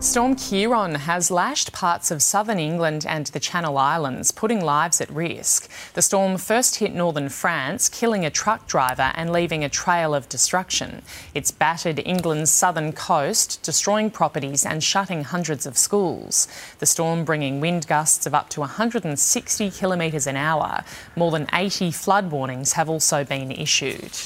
Storm Ciarán has lashed parts of southern England and the Channel Islands, putting lives at risk. The storm first hit northern France, killing a truck driver and leaving a trail of destruction. It's battered England's southern coast, destroying properties and shutting hundreds of schools. The storm bringing wind gusts of up to 160 kilometres an hour. More than 80 flood warnings have also been issued.